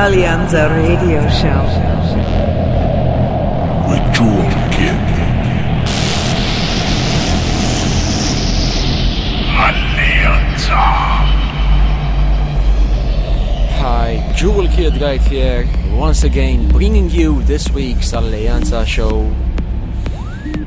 Alleanza Radio Show. With Jewel Kid. Alleanza. Hi, Jewel Kid right here, once again bringing you this week's Alleanza show.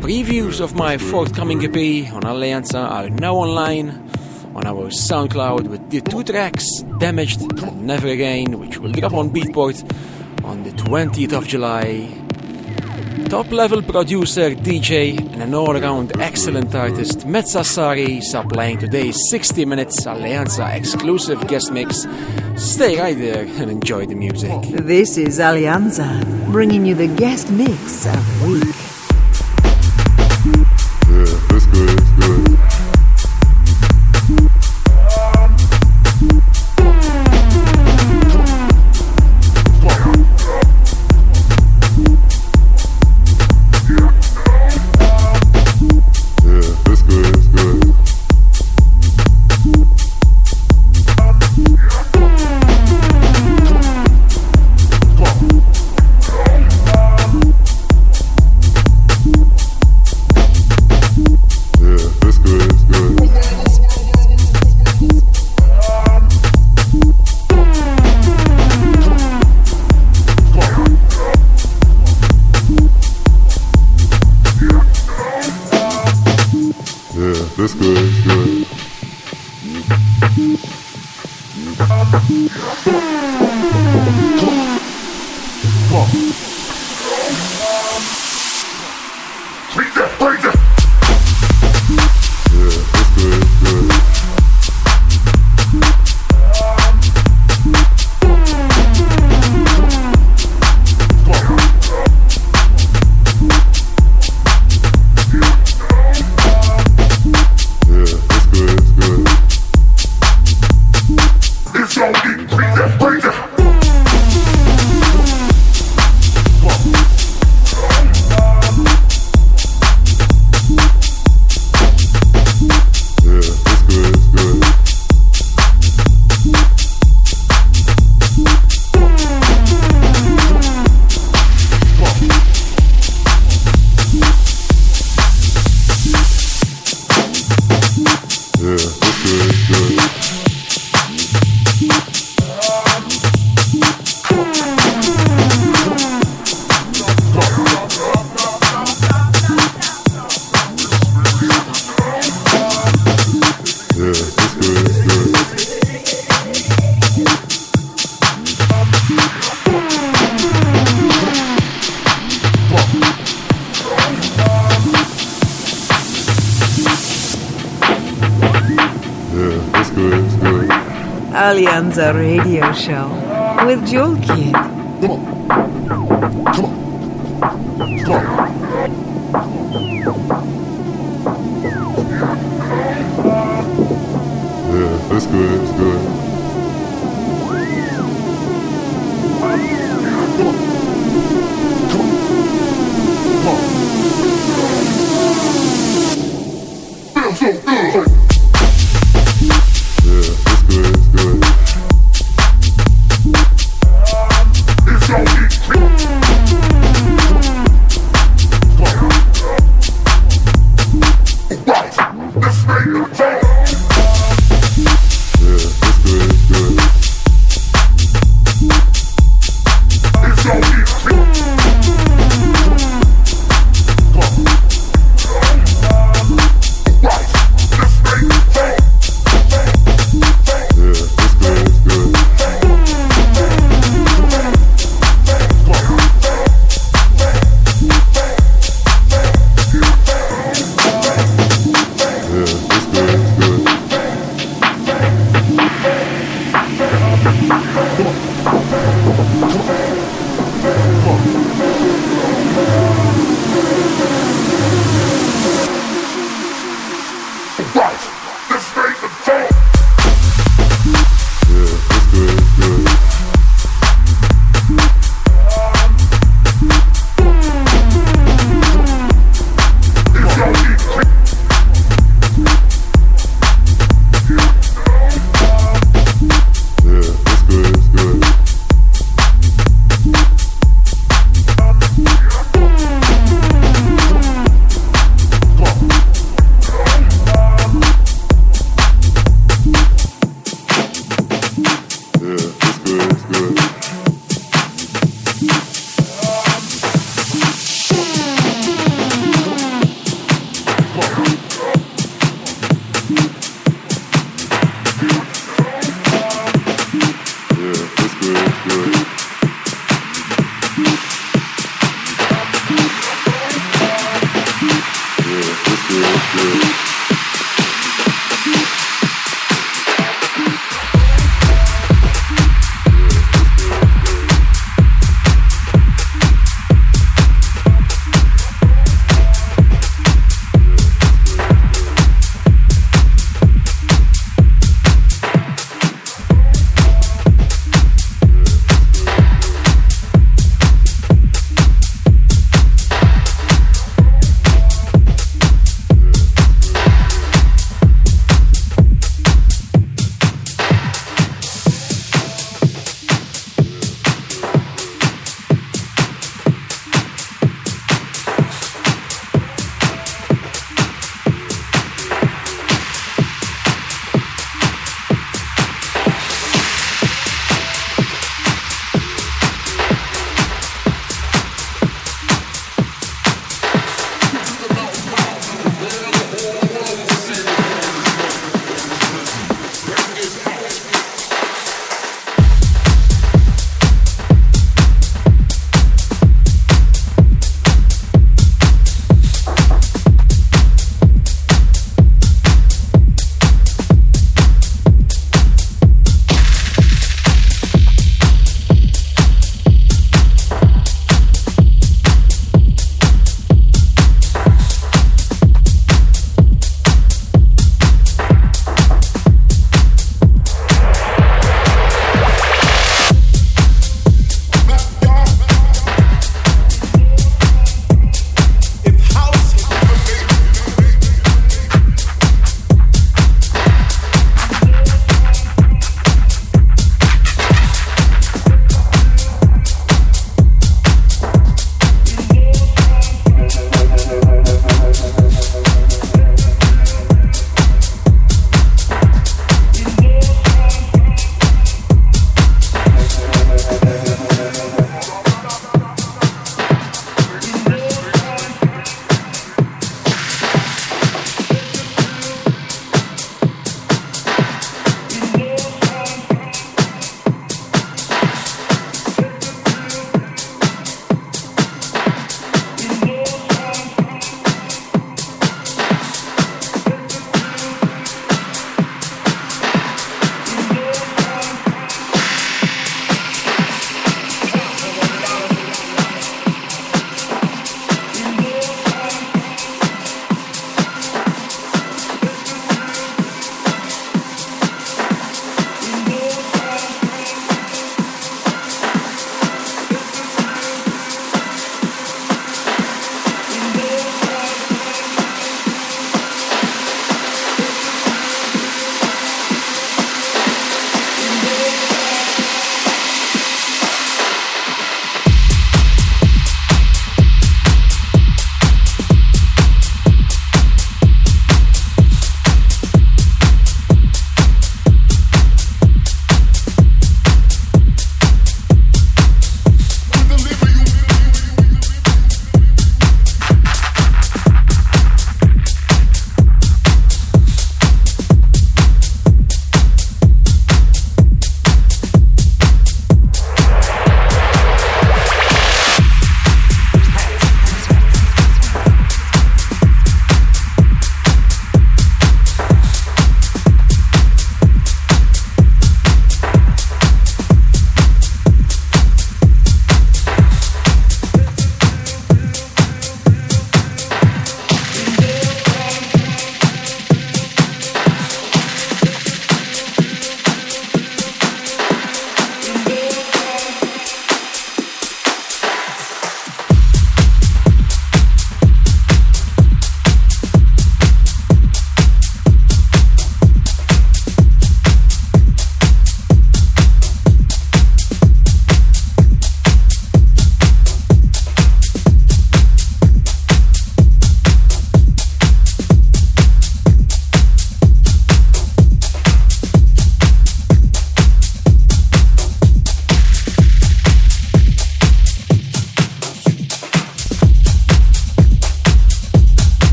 Previews of my forthcoming EP on Alleanza are now online on our SoundCloud with the two tracks, Damaged and Never Again, which will drop on Beatport on the 20th of July. Top level producer, DJ, and an all around excellent artist, Metzasari, supplying today's 60 minutes Alleanza exclusive guest mix. Stay right there and enjoy the music. This is Alleanza, bringing you the guest mix of the week. Yeah, that's good, that's good.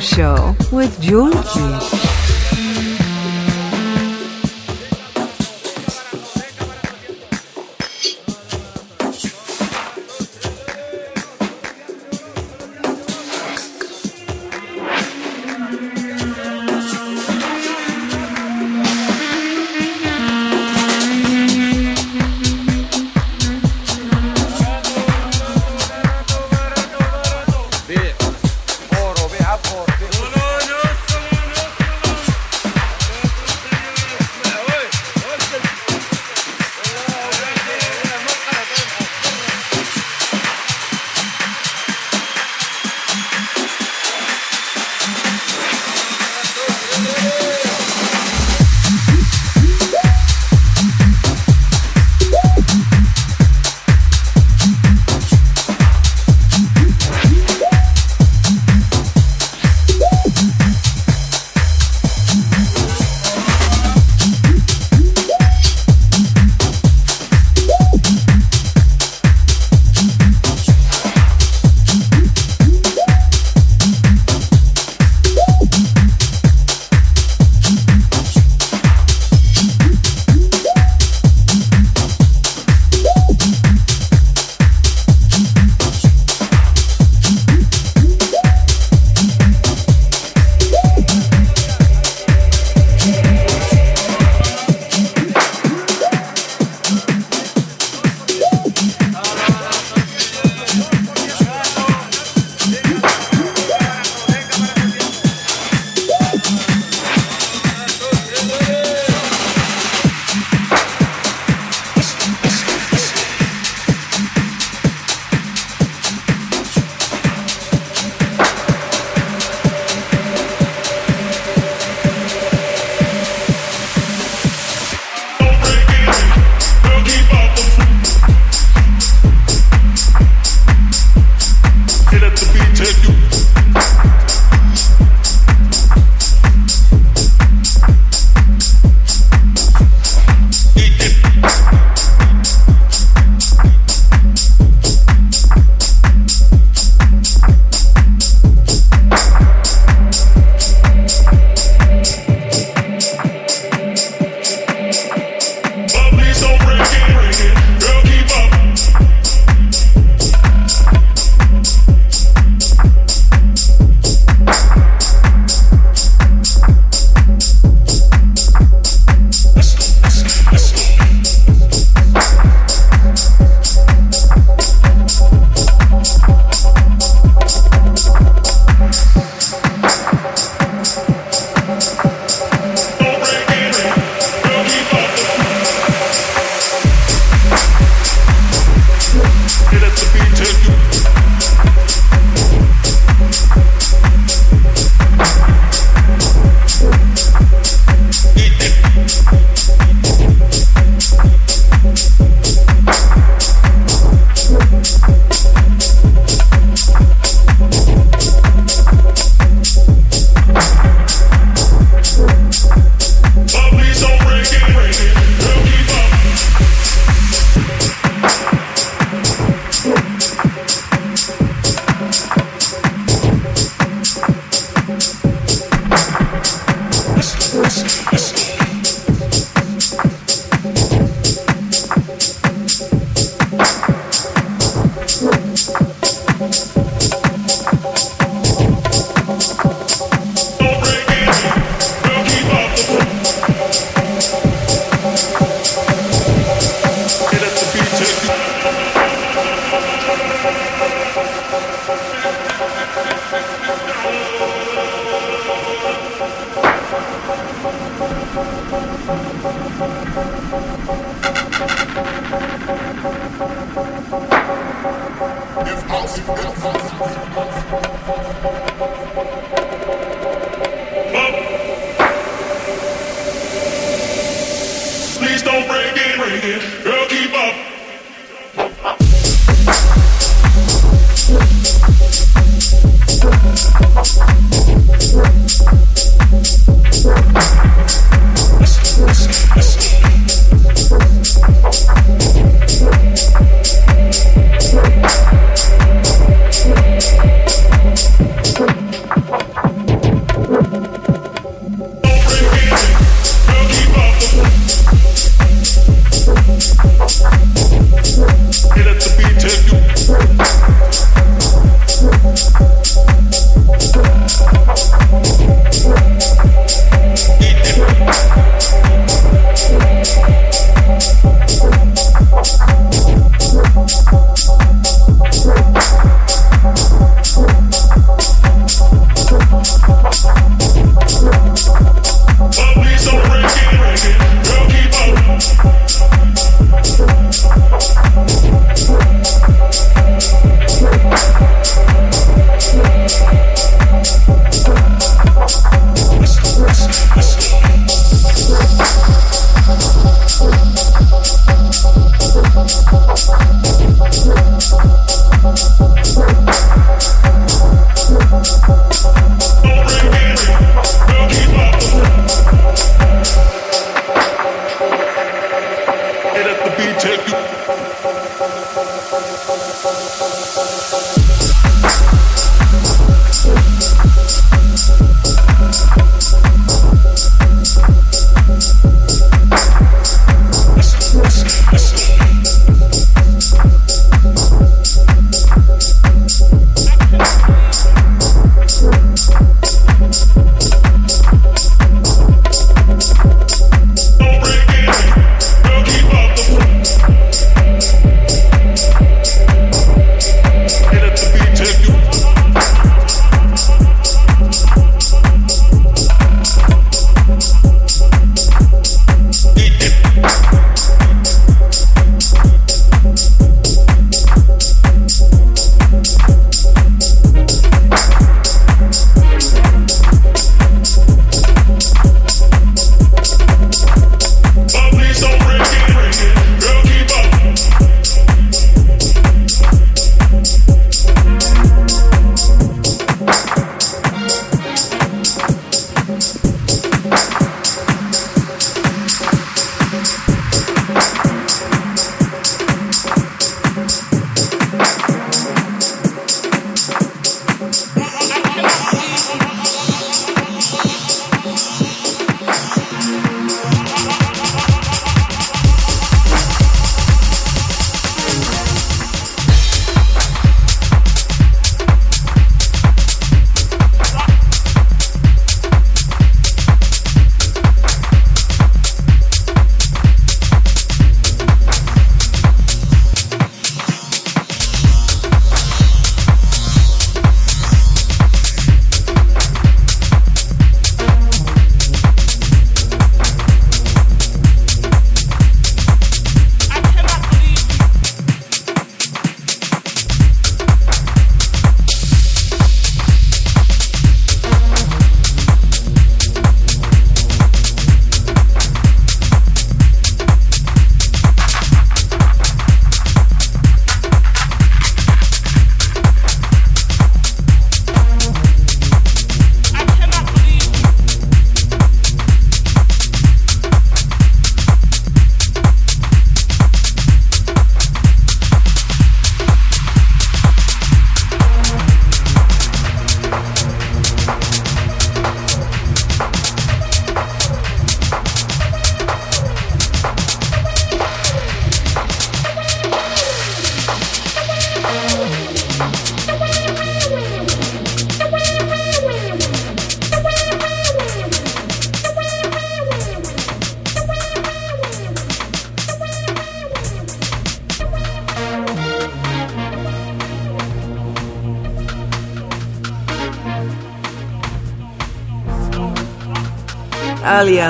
Show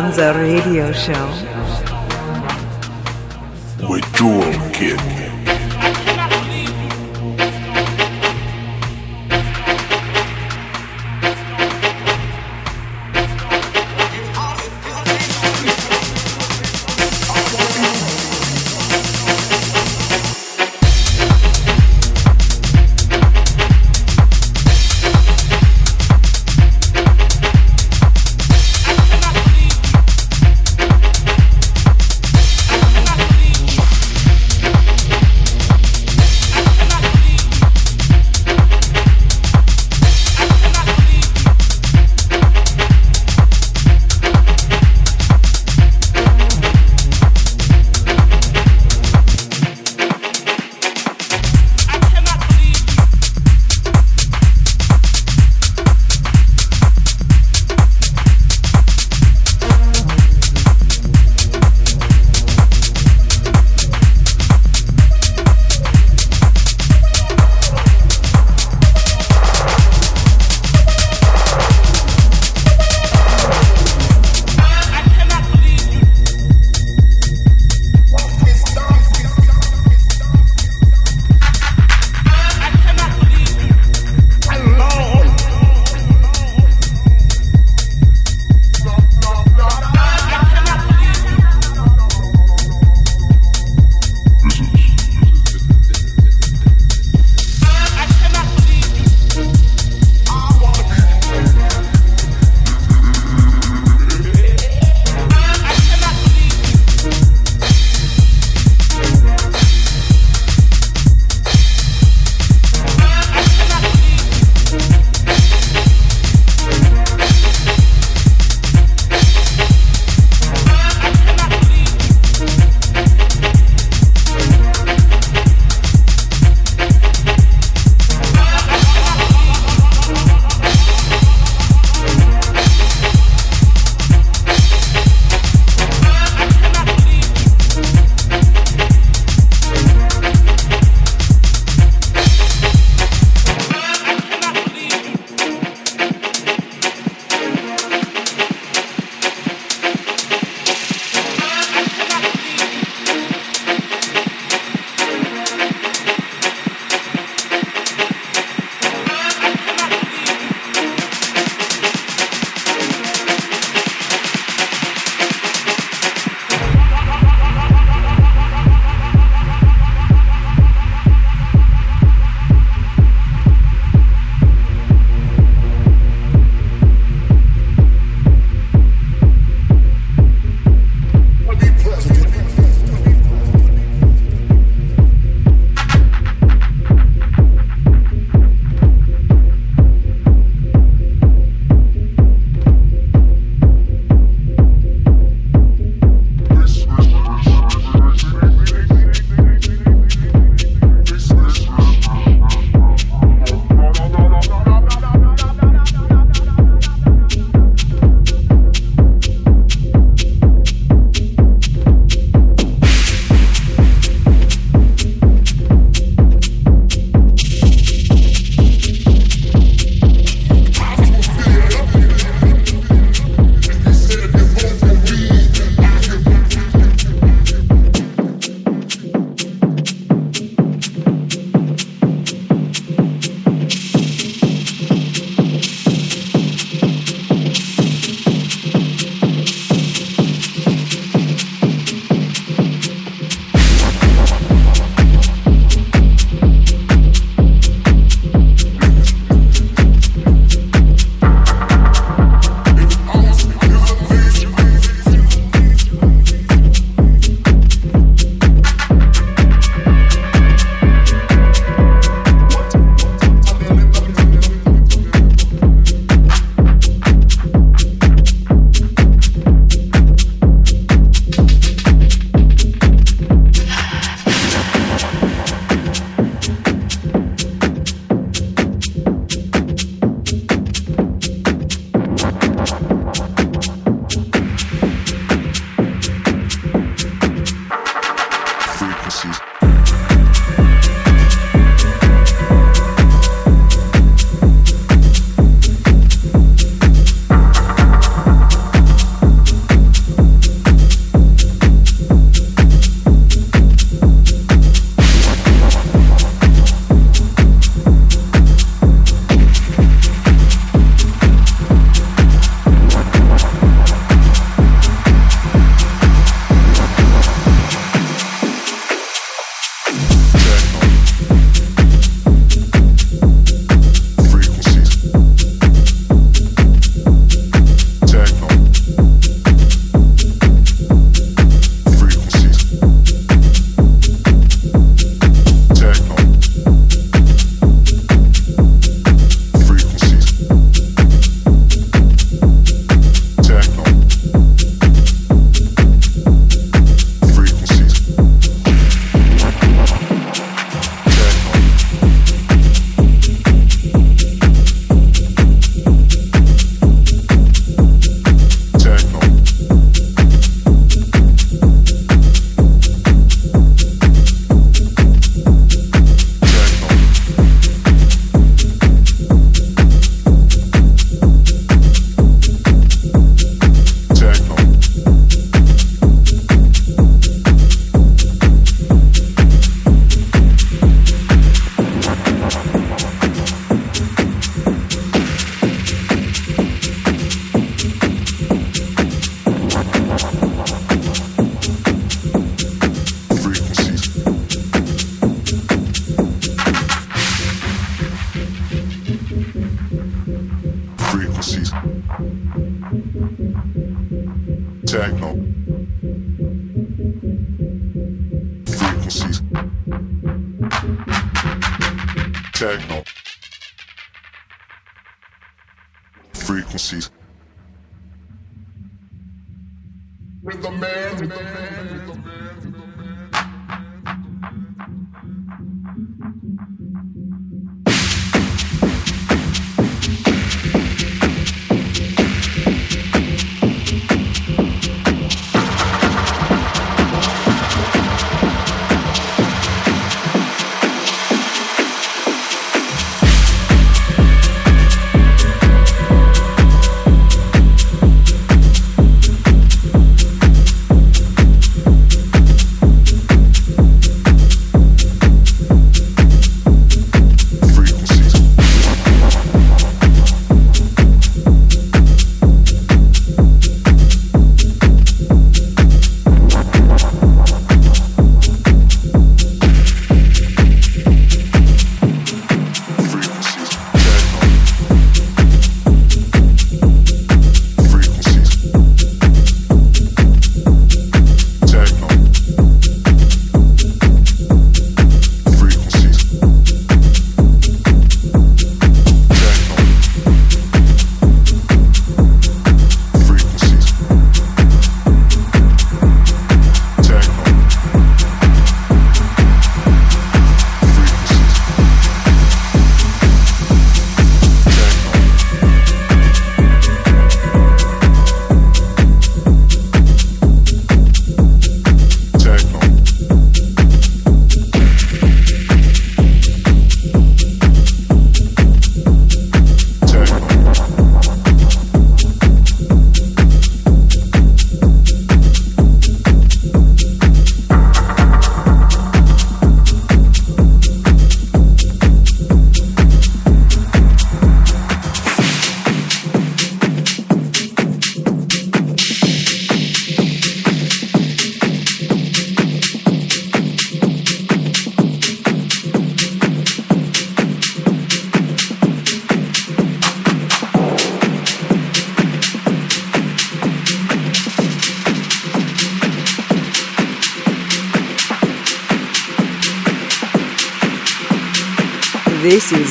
Alleanza Radio Show.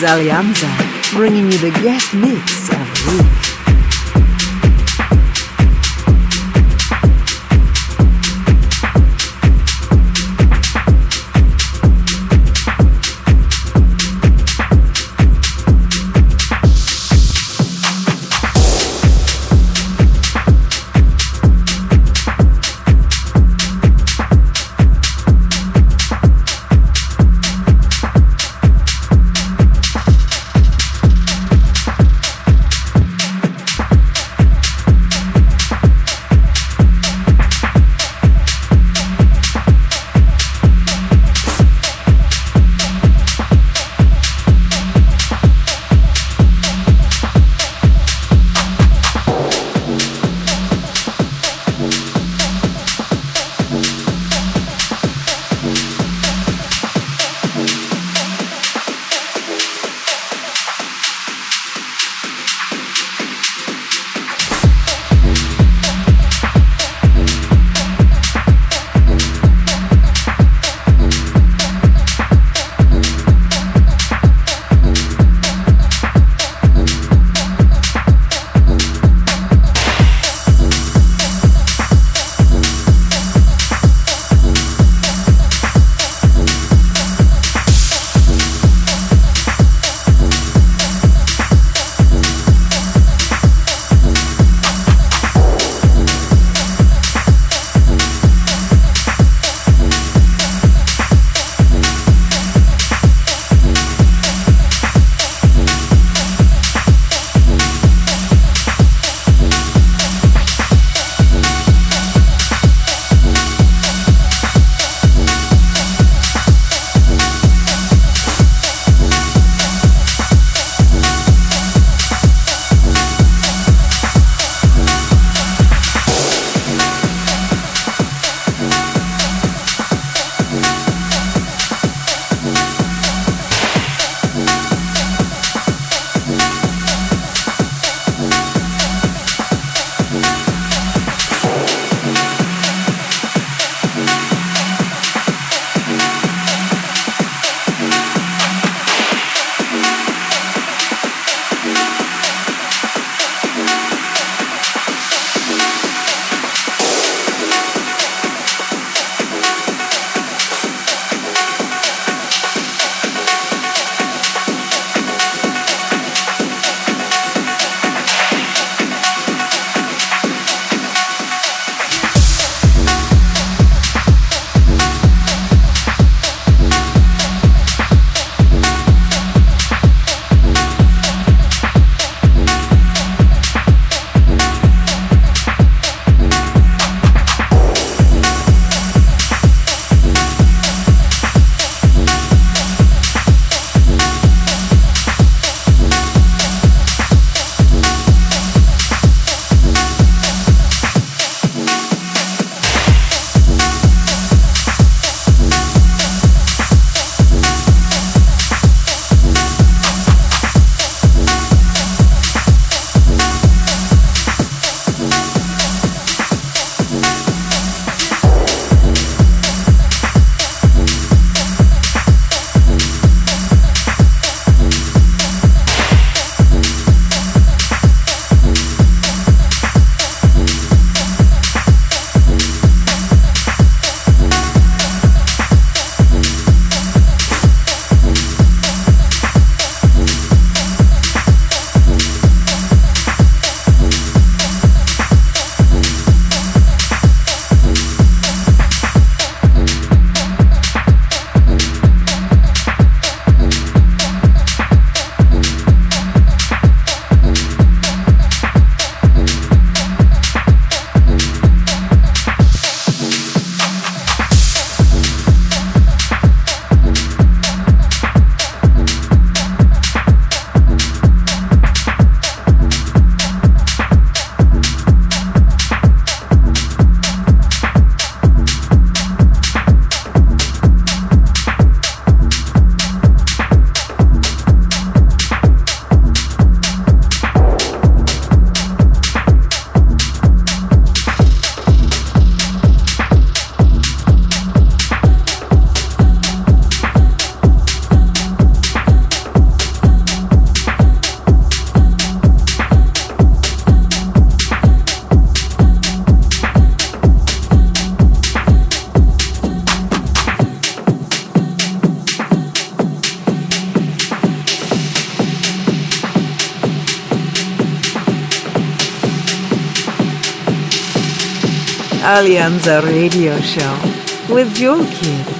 Alleanza, bringing you the guest mix Alleanza Radio Show with Jewel Kid.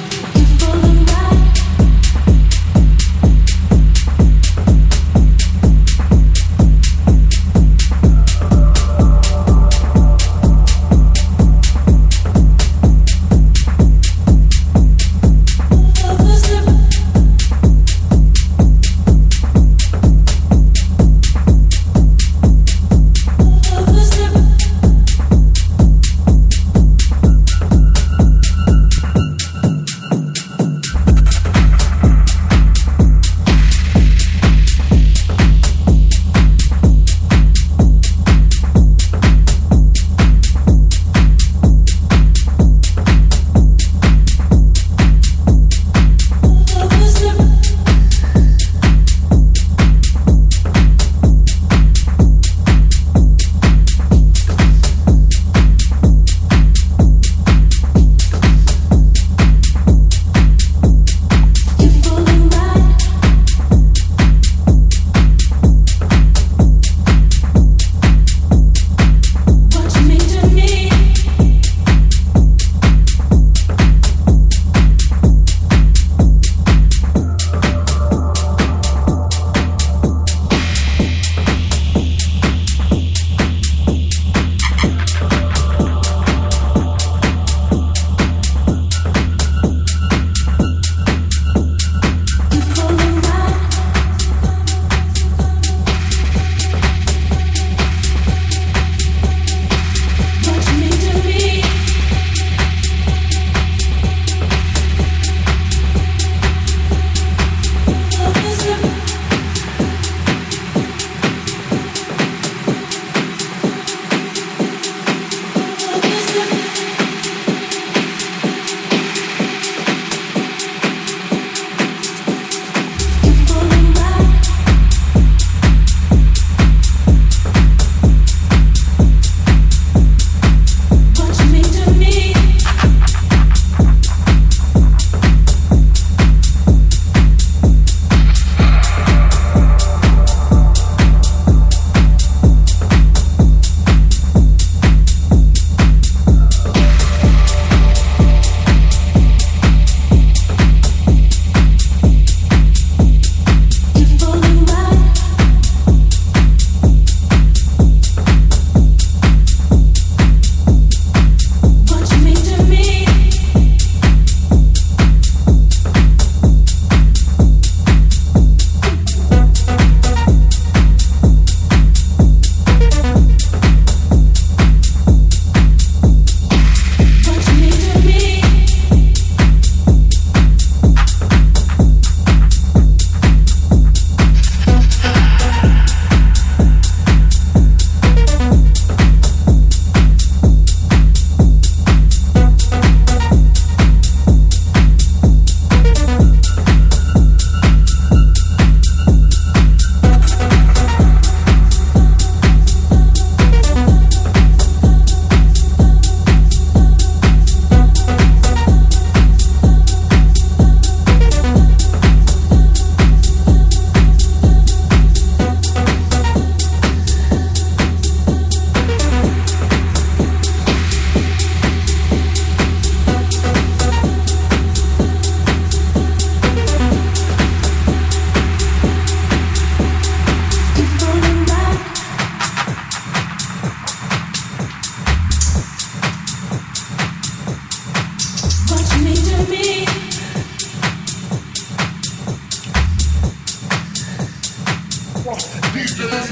DJs.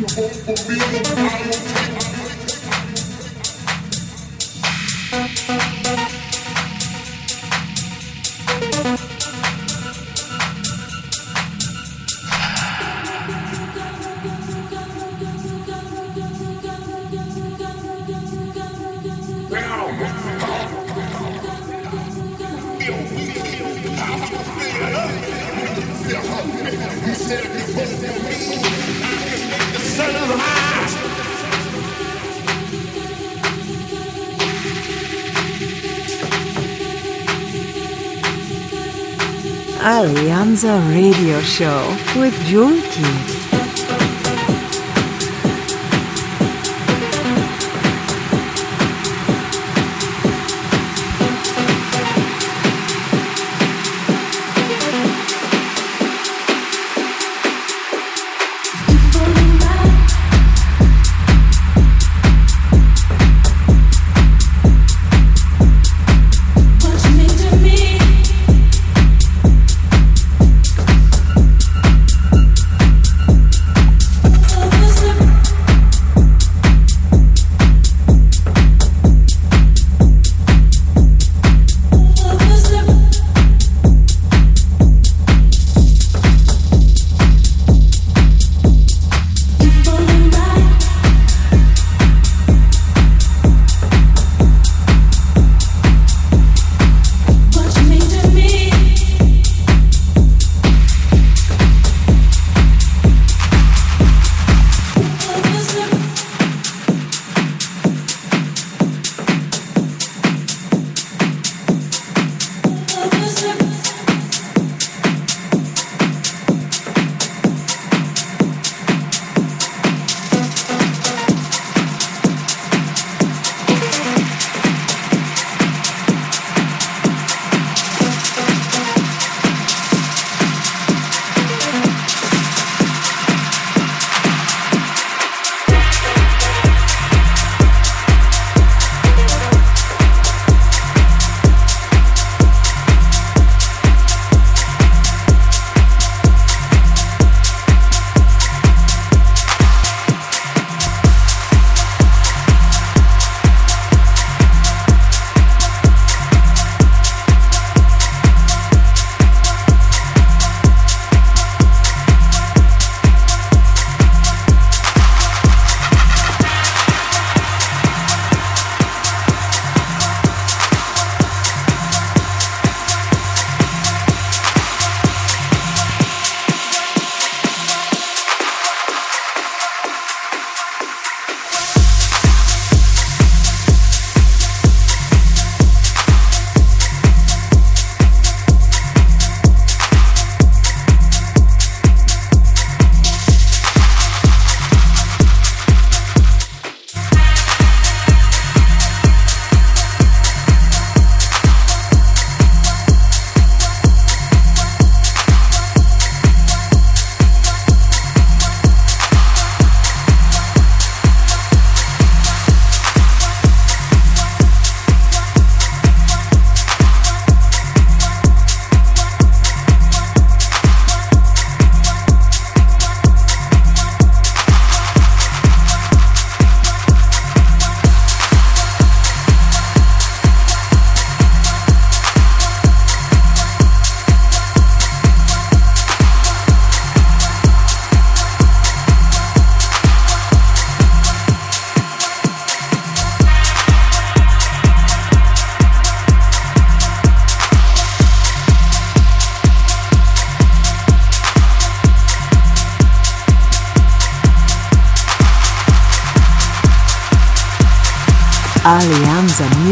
You vote for me, I don't take Alleanza Radio Show with Jewel Kid.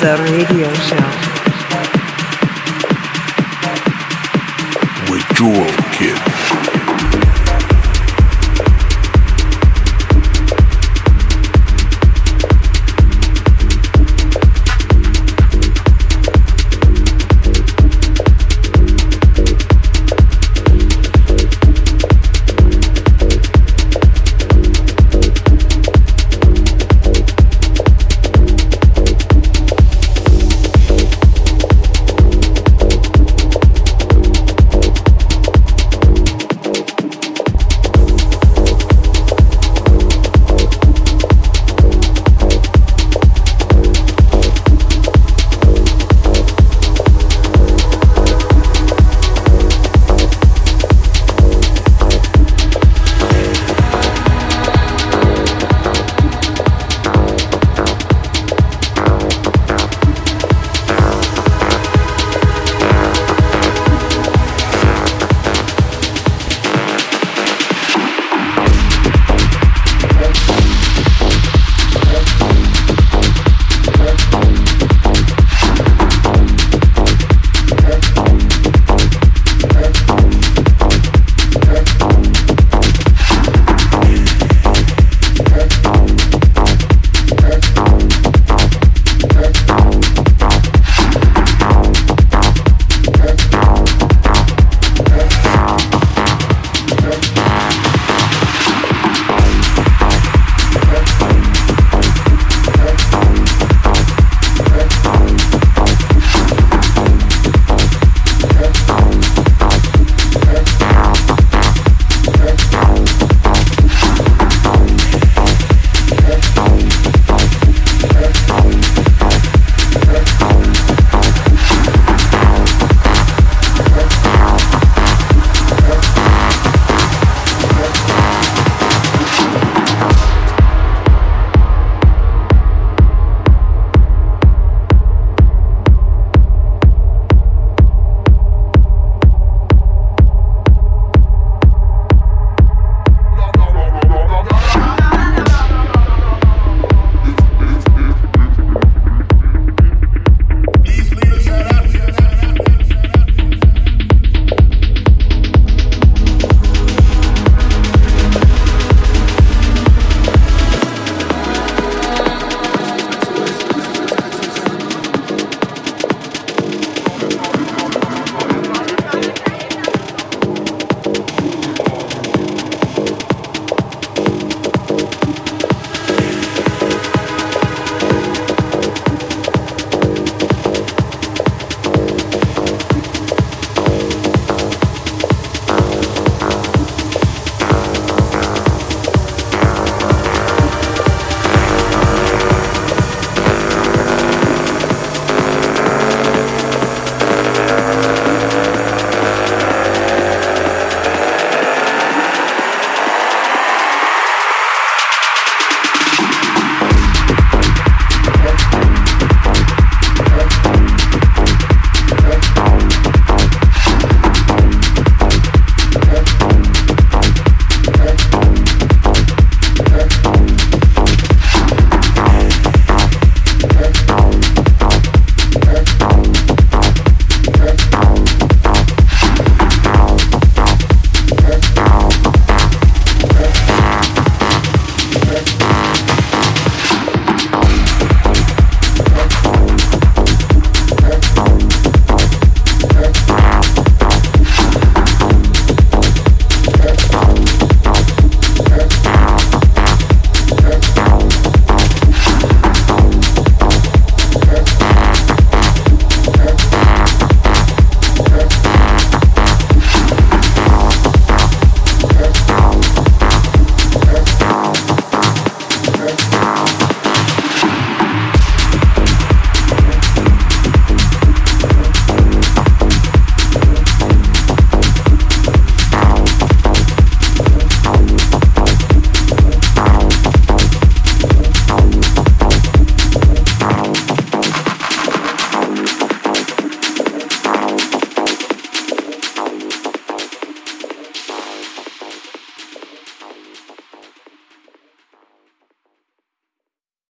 Alleanza Radio Show. with Jewel.